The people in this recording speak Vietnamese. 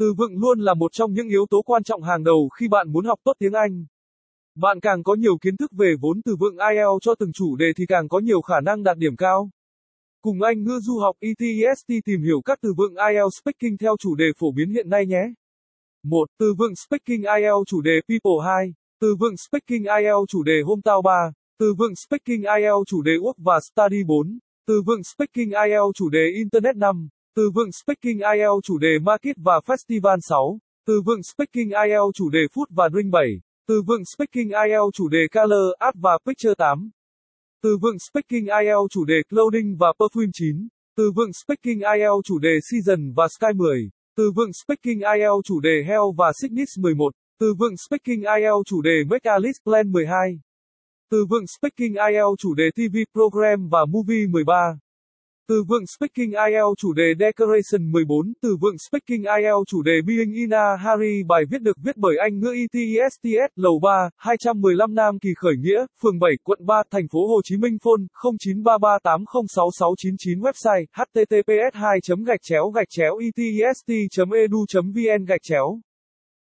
Từ vựng luôn là một trong những yếu tố quan trọng hàng đầu khi bạn muốn học tốt tiếng Anh. Bạn càng có nhiều kiến thức về vốn từ vựng IELTS cho từng chủ đề thì càng có nhiều khả năng đạt điểm cao. Cùng Anh ngữ du học ETEST tìm hiểu các từ vựng IELTS Speaking theo chủ đề phổ biến hiện nay nhé. 1. Từ vựng Speaking IELTS chủ đề People 2. Từ vựng Speaking IELTS chủ đề Hometown 3. Từ vựng Speaking IELTS chủ đề Work và Study 4. Từ vựng Speaking IELTS chủ đề Internet 5. Từ vựng Speaking IELTS chủ đề Market và Festival 6. Từ vựng Speaking IELTS chủ đề Food và Drink 7. Từ vựng Speaking IELTS chủ đề Color, Art và Picture 8. Từ vựng Speaking IELTS chủ đề Clothing và Perfume 9. Từ vựng Speaking IELTS chủ đề Season và Sky 10. Từ vựng Speaking IELTS chủ đề Health và Sickness 11. Từ vựng Speaking IELTS chủ đề Make a List Plan 12. Từ vựng Speaking IELTS chủ đề TV Program và Movie 13. Từ vựng Speaking IELTS chủ đề Decoration 14, từ vựng Speaking IELTS chủ đề Being in a Hurry bài viết được viết bởi Anh ngữ ETSTS lầu 3, 215 Nam Kỳ Khởi Nghĩa, phường 7, quận 3, thành phố Hồ Chí Minh phone 0933806699 website https 2 gạch chéo gạch chéo etst edu e vn gạch chéo.